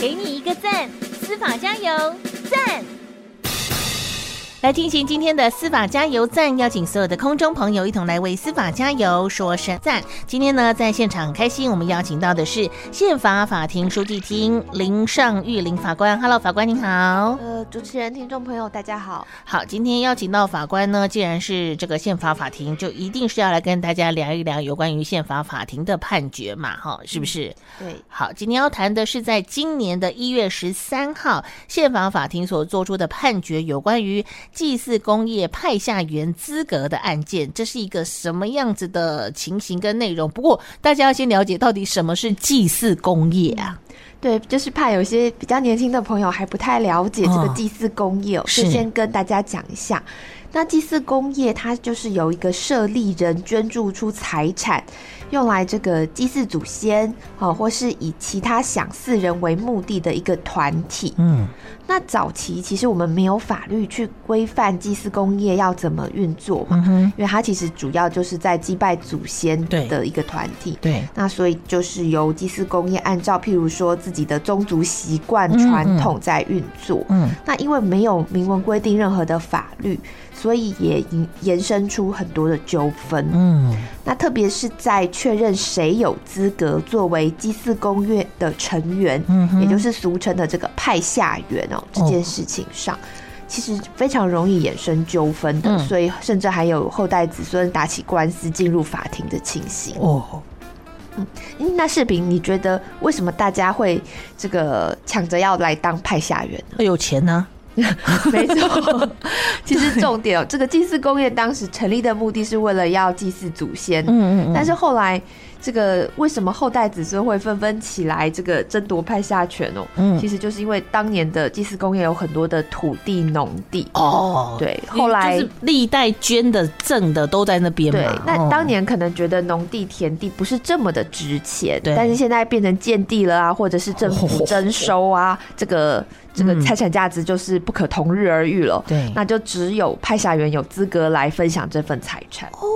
给你一个赞，司法加油，赞！来进行今天的司法加油站，邀请所有的空中朋友一同来为司法加油说声赞。今天呢，在现场很开心，我们邀请到的是宪法法庭书记厅林尚玉林法官。Hello，法官您好。呃，主持人、听众朋友，大家好。好，今天邀请到法官呢，既然是这个宪法法庭，就一定是要来跟大家聊一聊有关于宪法法庭的判决嘛，哈，是不是？对。好，今天要谈的是在今年的一月十三号，宪法法庭所做出的判决，有关于。祭祀工业派下员资格的案件，这是一个什么样子的情形跟内容？不过大家要先了解到底什么是祭祀工业啊？对，就是怕有些比较年轻的朋友还不太了解这个祭祀工业，哦，是先跟大家讲一下。那祭祀工业它就是由一个设立人捐助出财产。用来这个祭祀祖先，哦，或是以其他想祀人为目的的一个团体。嗯，那早期其实我们没有法律去规范祭祀工业要怎么运作嘛，因为它其实主要就是在祭拜祖先的一个团体。对，那所以就是由祭祀工业按照譬如说自己的宗族习惯传统在运作。嗯，那因为没有明文规定任何的法律。所以也延延伸出很多的纠纷。嗯，那特别是在确认谁有资格作为祭祀公约的成员，嗯，也就是俗称的这个派下员哦，这件事情上，其实非常容易衍生纠纷的。所以甚至还有后代子孙打起官司进入法庭的情形。哦，嗯，那世平，你觉得为什么大家会这个抢着要来当派下员呢？有钱呢？没错，其实重点哦，这个祭祀公业当时成立的目的是为了要祭祀祖先，嗯嗯，但是后来。这个为什么后代子孙会纷纷起来这个争夺派下权哦？嗯，其实就是因为当年的祭祀公业有很多的土地农地。哦，对，后来就是历代捐的赠的都在那边嘛。对，那当年可能觉得农地田地不是这么的值钱，对，但是现在变成建地了啊，或者是政府征收啊，这个这个财产价值就是不可同日而语了。对，那就只有派下员有资格来分享这份财产。哦，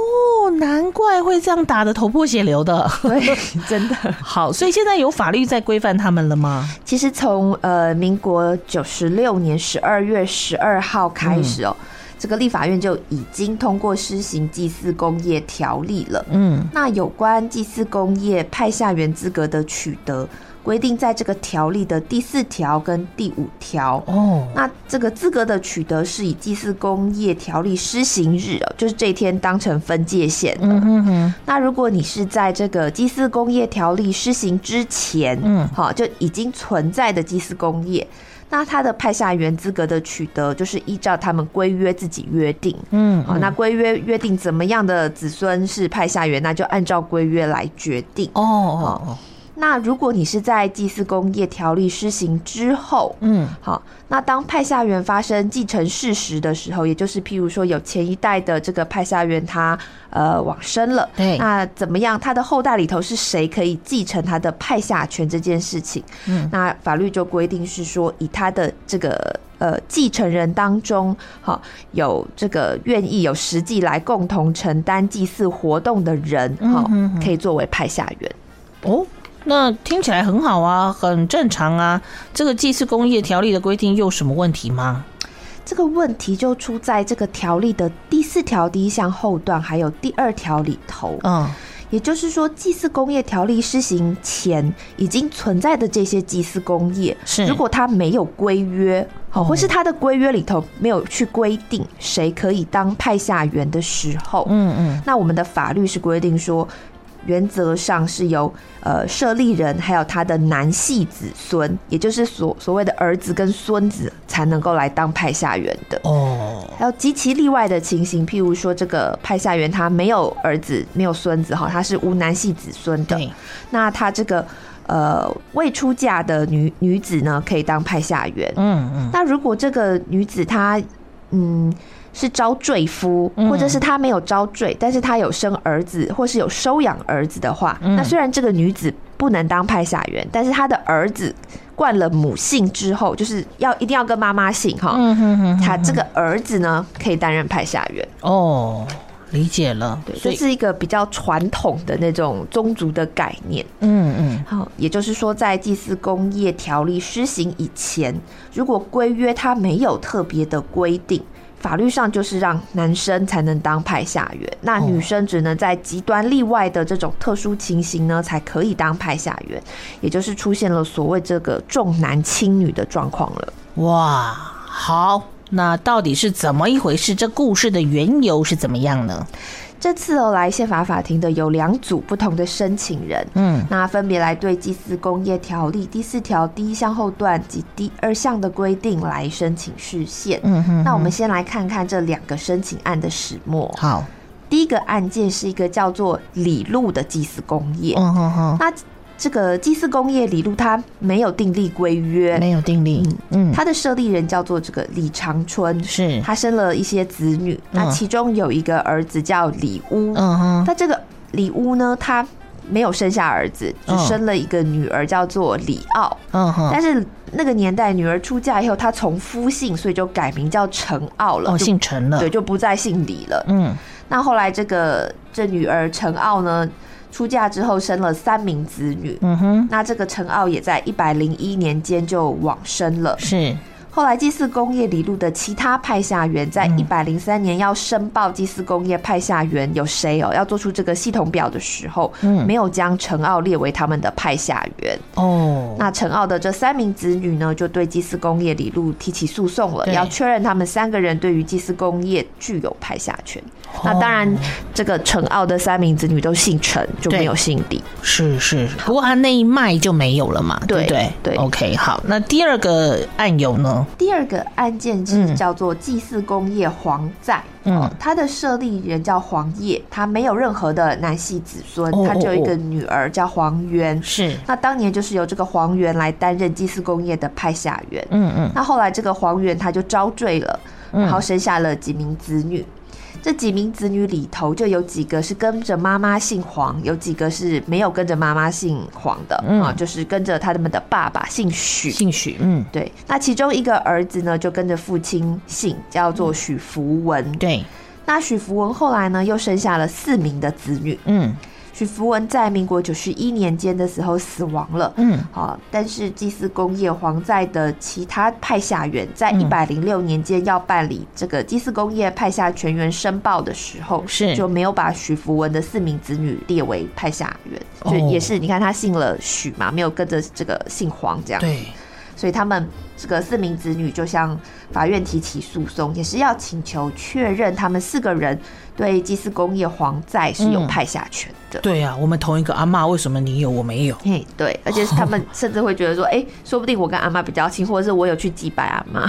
难怪会这样打的头破血流的。对，真的好，所以现在有法律在规范他们了吗？其实从呃民国九十六年十二月十二号开始哦，嗯，这个立法院就已经通过施行祭祀工业条例了。嗯，那有关祭祀工业派下员资格的取得。规定在这个条例的第四条跟第五条哦，那这个资格的取得是以祭祀工业条例施行日哦，就是这一天当成分界线。嗯哼哼。那如果你是在这个祭祀工业条例施行之前，嗯，好，就已经存在的祭祀工业，那他的派下员资格的取得就是依照他们规约自己约定。嗯，好，那规约约定怎么样的子孙是派下员，那就按照规约来决定。哦哦。那如果你是在祭祀工业条例施行之后，嗯，好，那当派下员发生继承事实的时候，也就是譬如说有前一代的这个派下员他呃往生了，对，那怎么样？他的后代里头是谁可以继承他的派下权这件事情？嗯，那法律就规定是说，以他的这个呃继承人当中，好有这个愿意有实际来共同承担祭祀活动的人，好，可以作为派下员哦。那听起来很好啊，很正常啊。这个祭祀工业条例的规定有什么问题吗？这个问题就出在这个条例的第四条第一项后段，还有第二条里头。嗯，也就是说，祭祀工业条例施行前已经存在的这些祭祀工业，是如果他没有规约，好，或是他的规约里头没有去规定谁可以当派下员的时候，嗯嗯，那我们的法律是规定说。原则上是由呃设立人还有他的男系子孙，也就是所所谓的儿子跟孙子才能够来当派下员的哦。还有极其例外的情形，譬如说这个派下员他没有儿子没有孙子哈，他是无男系子孙的。那他这个呃未出嫁的女女子呢，可以当派下员。嗯嗯。那如果这个女子她嗯。是招赘夫，或者是他没有招赘，但是他有生儿子，或是有收养儿子的话，那虽然这个女子不能当派下员，但是他的儿子冠了母姓之后，就是要一定要跟妈妈姓哈，他这个儿子呢可以担任派下员。哦，理解了。对，这是一个比较传统的那种宗族的概念。嗯嗯。好，也就是说，在祭祀工业条例施行以前，如果规约它没有特别的规定。法律上就是让男生才能当派下员，那女生只能在极端例外的这种特殊情形呢，才可以当派下员，也就是出现了所谓这个重男轻女的状况了。哇，好，那到底是怎么一回事？这故事的缘由是怎么样呢？这次哦，来宪法法庭的有两组不同的申请人，嗯，那分别来对《祭祀工业条例》第四条第一项后段及第二项的规定来申请释宪。嗯哼，那我们先来看看这两个申请案的始末。好，第一个案件是一个叫做李路的祭祀工业。嗯哼哼，那。这个祭祀工业李禄他没有订立规约，没有订立。嗯，他的设立人叫做这个李长春，是他生了一些子女，那其中有一个儿子叫李乌。嗯哼，那这个李乌呢，他没有生下儿子，只生了一个女儿叫做李奥。嗯哼，但是那个年代女儿出嫁以后，她从夫姓，所以就改名叫陈奥了。哦，姓陈了，对，就不再姓李了。嗯，那后来这个这女儿陈奥呢，出嫁之后生了三名子女，嗯哼，那这个陈傲也在一百零一年间就往生了，是。后来祭祀工业里路的其他派下员在一百零三年要申报祭祀工业派下员有谁哦，要做出这个系统表的时候，嗯，没有将陈奥列为他们的派下员哦。那陈奥的这三名子女呢，就对祭祀工业里路提起诉讼了，要确认他们三个人对于祭祀工业具有派下权。那当然，这个陈奥的三名子女都姓陈，就没有姓李。是是，不过他那一脉就没有了嘛，对对对。OK，好，那第二个案由呢？第二个案件是叫做祭祀公业黄在，嗯，他的设立人叫黄业，他没有任何的男系子孙，他只有一个女儿叫黄媛，是。那当年就是由这个黄媛来担任祭祀公业的派下员，嗯嗯。那后来这个黄媛他就招赘了，然后生下了几名子女。这几名子女里头，就有几个是跟着妈妈姓黄，有几个是没有跟着妈妈姓黄的，嗯、啊，就是跟着他们的爸爸姓许，姓许，嗯，对。那其中一个儿子呢，就跟着父亲姓，叫做许福文，对。那许福文后来呢，又生下了四名的子女，嗯。许福文在民国九十一年间的时候死亡了。嗯，好，但是祭祀公业黄在的其他派下员，在一百零六年间要办理这个祭祀公业派下全员申报的时候，是。就没有把许福文的四名子女列为派下员，就也是你看他姓了许嘛，没有跟着这个姓黄这样。对，所以他们这个四名子女就向法院提起诉讼，也是要请求确认他们四个人。对祭祀工业黄在是有派下权的。嗯、对呀、啊，我们同一个阿妈，为什么你有我没有？嘿，对，而且是他们甚至会觉得说，哎、欸，说不定我跟阿妈比较亲，或者是我有去祭拜阿妈。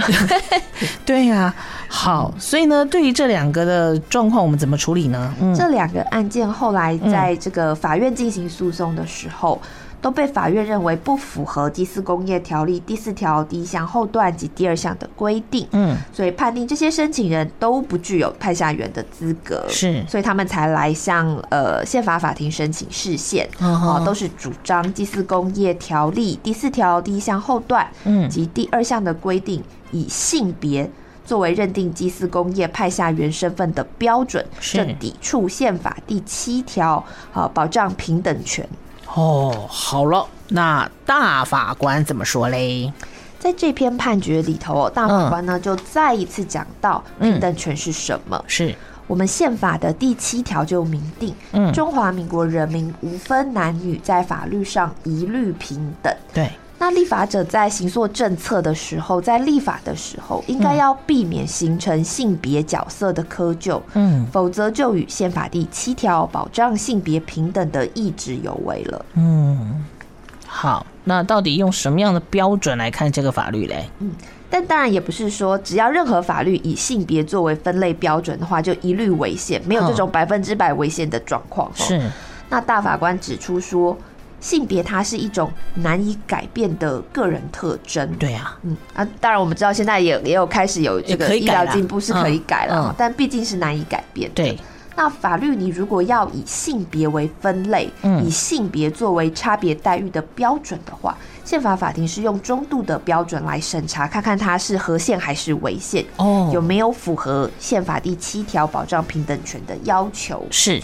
对呀、啊，好，所以呢，对于这两个的状况，我们怎么处理呢？嗯、这两个案件后来在这个法院进行诉讼的时候。都被法院认为不符合《祭祀工业条例》第四条第一项后段及第二项的规定，嗯，所以判定这些申请人都不具有派下员的资格，是，所以他们才来向呃宪法法庭申请释宪，啊，都是主张《祭祀工业条例》第四条第一项后段，嗯，及第二项的规定，以性别作为认定祭祀工业派下员身份的标准，是。抵触宪法第七条，啊，保障平等权。哦，好了，那大法官怎么说嘞？在这篇判决里头，大法官呢、嗯、就再一次讲到平等权是什么？嗯、是我们宪法的第七条就明定，嗯，中华民国人民无分男女，在法律上一律平等。对。那立法者在行作政策的时候，在立法的时候，应该要避免形成性别角色的窠臼，嗯，否则就与宪法第七条保障性别平等的意志有违了。嗯，好，那到底用什么样的标准来看这个法律嘞？嗯，但当然也不是说只要任何法律以性别作为分类标准的话，就一律违宪，没有这种百分之百违宪的状况。是，那大法官指出说。性别它是一种难以改变的个人特征。对啊，嗯啊，当然我们知道现在也也有开始有这个医疗进步是可以改了，但毕竟是难以改变的。对，那法律你如果要以性别为分类，嗯、以性别作为差别待遇的标准的话，宪法法庭是用中度的标准来审查，看看它是合宪还是违宪，哦，有没有符合宪法第七条保障平等权的要求？是，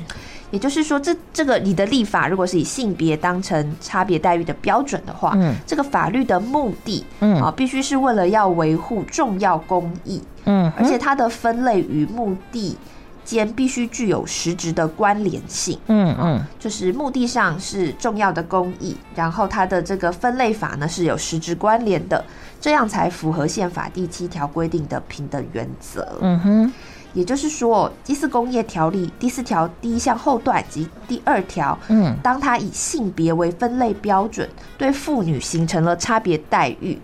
也就是说，这这个你的立法如果是以性别当成差别待遇的标准的话，嗯，这个法律的目的，嗯啊，必须是为了要维护重要公益，嗯，而且它的分类与目的。间必须具有实质的关联性，嗯嗯，就是目的上是重要的公益，然后它的这个分类法呢是有实质关联的，这样才符合宪法第七条规定的平等原则。嗯哼，也就是说，《第四工业条例》第四条第一项后段及第二条，嗯，当它以性别为分类标准，对妇女形成了差别待遇，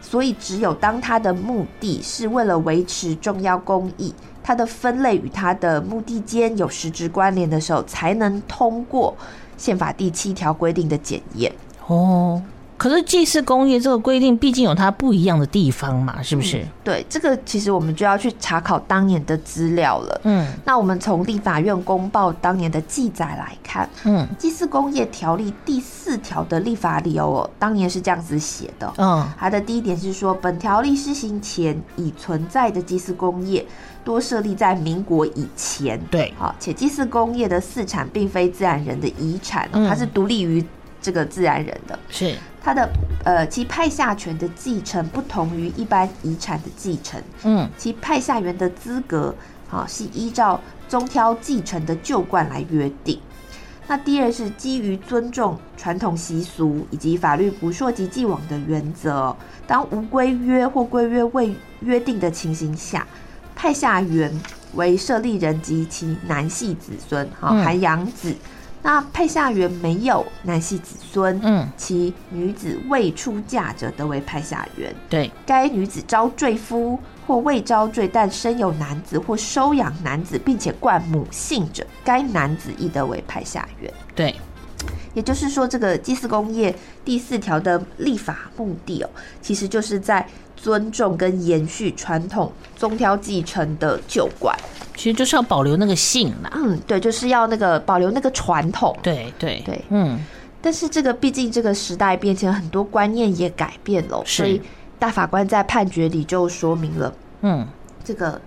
所以只有当它的目的是为了维持重要公益。它的分类与它的目的间有实质关联的时候，才能通过宪法第七条规定的检验。哦。可是祭祀工业这个规定，毕竟有它不一样的地方嘛，是不是？嗯、对，这个其实我们就要去查考当年的资料了。嗯，那我们从立法院公报当年的记载来看，嗯，祭祀工业条例第四条的立法理由哦，当年是这样子写的。嗯，它的第一点是说，本条例施行前已存在的祭祀工业，多设立在民国以前。对，好，且祭祀工业的四产并非自然人的遗产，它是独立于这个自然人的。是。它的呃，其派下权的继承不同于一般遗产的继承，嗯，其派下员的资格，啊是依照宗挑继承的旧惯来约定。那第二是基于尊重传统习俗以及法律不溯及既往的原则，当无规约或规约未约定的情形下，派下员为设立人及其男系子孙，哈含养子。那派下员没有男系子孙，嗯，其女子未出嫁者，得为派下员。对，该女子招赘夫或未招赘，但生有男子或收养男子，并且冠母姓者，该男子亦得为派下员。对，也就是说，这个祭祀工业第四条的立法目的哦，其实就是在尊重跟延续传统宗挑继承的旧惯。其实就是要保留那个性嘛，嗯，对，就是要那个保留那个传统，对对对，嗯。但是这个毕竟这个时代变迁，很多观念也改变了，所以大法官在判决里就说明了，嗯，这个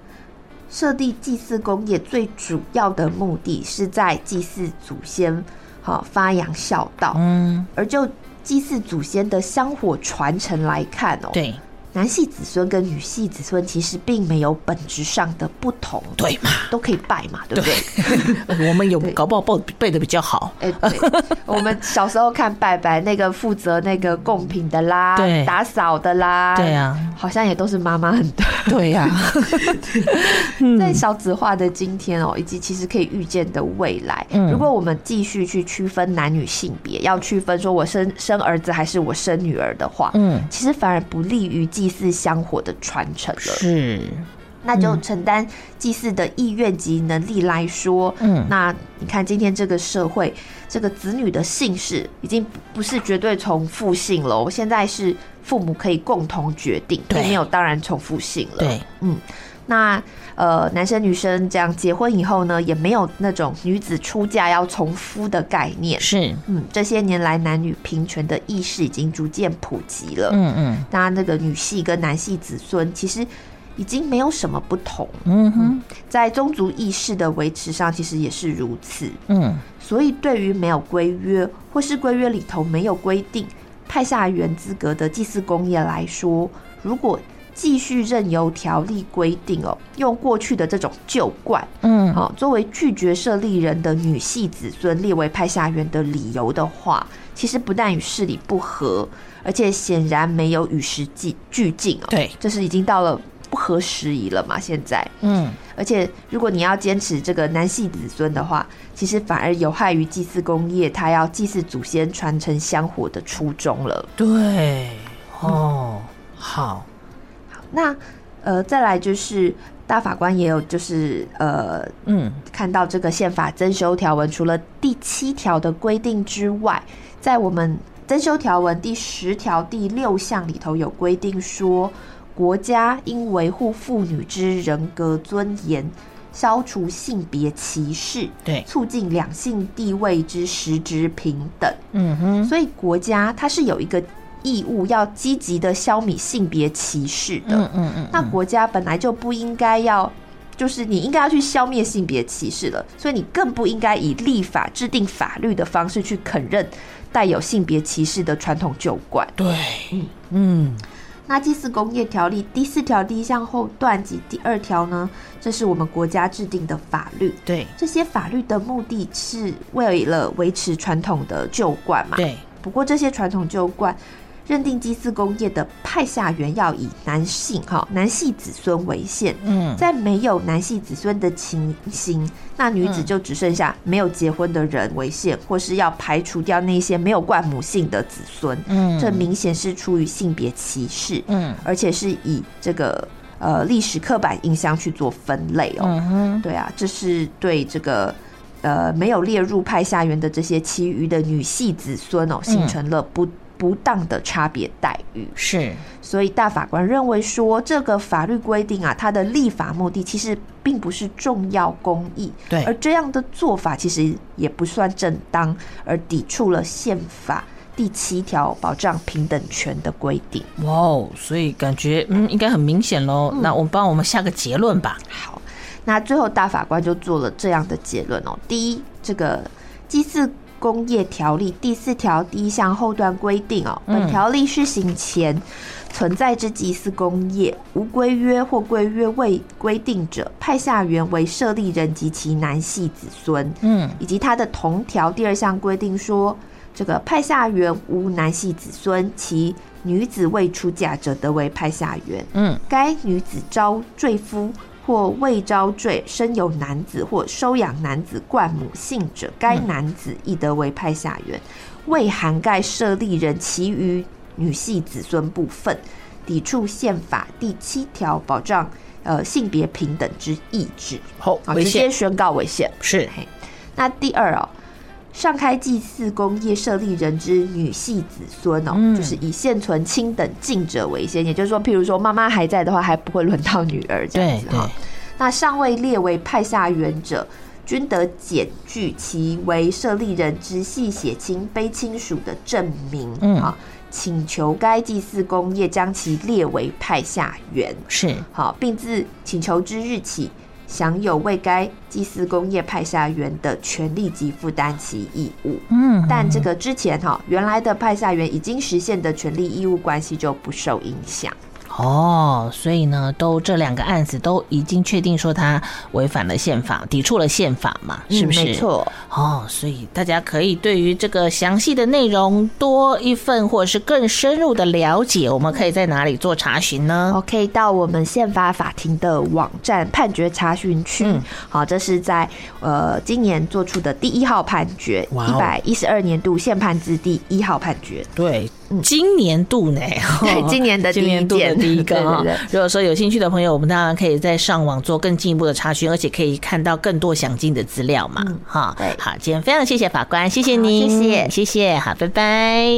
设立祭祀工业最主要的目的是在祭祀祖先，好发扬孝道，嗯。而就祭祀祖先的香火传承来看哦，对。男系子孙跟女系子孙其实并没有本质上的不同，对嘛？都可以拜嘛，对不对？对 我们有搞不好拜拜的比较好。哎，对，我们小时候看拜拜，那个负责那个贡品的啦，对，打扫的啦，对啊，好像也都是妈妈很多。对呀、啊，在少子化的今天哦，以及其实可以预见的未来，如果我们继续去区分男女性别，要区分说我生生儿子还是我生女儿的话，嗯，其实反而不利于。祭祀香火的传承了，是，那就承担祭祀的意愿及能力来说，嗯，那你看今天这个社会，这个子女的姓氏已经不是绝对从父姓了，现在是父母可以共同决定，对，没有当然从父姓了，对，嗯。那呃，男生女生这样结婚以后呢，也没有那种女子出嫁要从夫的概念。是，嗯，这些年来男女平权的意识已经逐渐普及了。嗯嗯，那，那个女系跟男系子孙其实已经没有什么不同。嗯哼，在宗族意识的维持上，其实也是如此。嗯，所以对于没有规约或是规约里头没有规定派下员资格的祭祀工业来说，如果继续任由条例规定哦，用过去的这种旧惯，嗯，好，作为拒绝设立人的女系子孙列为派下员的理由的话，其实不但与事理不合，而且显然没有与时俱进哦。对，这是已经到了不合时宜了嘛？现在，嗯，而且如果你要坚持这个男系子孙的话，其实反而有害于祭祀工业，他要祭祀祖先、传承香火的初衷了。对，哦，嗯、好。那，呃，再来就是大法官也有就是呃，嗯，看到这个宪法增修条文，除了第七条的规定之外，在我们增修条文第十条第六项里头有规定说，国家应维护妇女之人格尊严，消除性别歧视，对，促进两性地位之实质平等。嗯哼，所以国家它是有一个义务要积极的消弭性别歧视的。嗯嗯嗯，那国家本来就不应该要，就是你应该要去消灭性别歧视了，所以你更不应该以立法制定法律的方式去肯认带有性别歧视的传统旧惯。对，嗯嗯。那祭祀工业条例第四条第一项后段及第二条呢？这是我们国家制定的法律。对，这些法律的目的是为了维持传统的旧惯嘛。对。不过这些传统旧惯。认定祭祀工业的派下员要以男性哈男系子孙为限，嗯，在没有男系子孙的情形，那女子就只剩下没有结婚的人为限，或是要排除掉那些没有冠母姓的子孙，嗯，这明显是出于性别歧视，嗯，而且是以这个呃历史刻板印象去做分类哦，嗯哼，对啊，这是对这个呃没有列入派下员的这些其余的女系子孙哦，形成了不。不当的差别待遇是，所以大法官认为说，这个法律规定啊，它的立法目的其实并不是重要公益，对，而这样的做法其实也不算正当，而抵触了宪法第七条保障平等权的规定。哇哦，所以感觉嗯，应该很明显喽。嗯、那我们帮我们下个结论吧。好，那最后大法官就做了这样的结论哦。第一，这个祭祀公业条例第四条第一项后段规定哦，本条例施行前存在之祭祀工业无规约或规约未规定者，派下员为设立人及其男系子孙。嗯，以及他的同条第二项规定说，这个派下员无男系子孙，其女子未出嫁者，得为派下员。嗯，该女子招赘夫。或未招赘生有男子或收养男子冠母姓者，该男子亦得为派下员，未涵盖设立人其余女系子孙部分，抵触宪法第七条保障呃性别平等之意志。好，直接宣告违宪。是。那第二哦，上开祭祀公业设立人之女系子孙哦，嗯、就是以现存亲等近者为先，也就是说，譬如说妈妈还在的话，还不会轮到女儿这样子哈。那尚未列为派下员者，均得检具其为设立人之系血亲非亲属的证明，嗯，好，请求该祭祀公业将其列为派下员，是。好，并自请求之日起，享有为该祭祀工业派下员的权利及负担其义务。嗯，但这个之前哈，原来的派下员已经实现的权利义务关系就不受影响。哦，所以呢，都这两个案子都已经确定说他违反了宪法，抵触了宪法嘛，是不是？嗯、没错。哦，所以大家可以对于这个详细的内容多一份或者是更深入的了解，我们可以在哪里做查询呢？我可以到我们宪法法庭的网站判决查询区。嗯、好，这是在呃今年做出的第一号判决，一百一十二年度宪判字第一号判决。对。今年度呢？对，今年的 今年度的第一个啊。如果说有兴趣的朋友，我们当然可以在上网做更进一步的查询，而且可以看到更多详尽的资料嘛。哈，好，今天非常谢谢法官，谢谢你，谢谢谢谢，好，拜拜。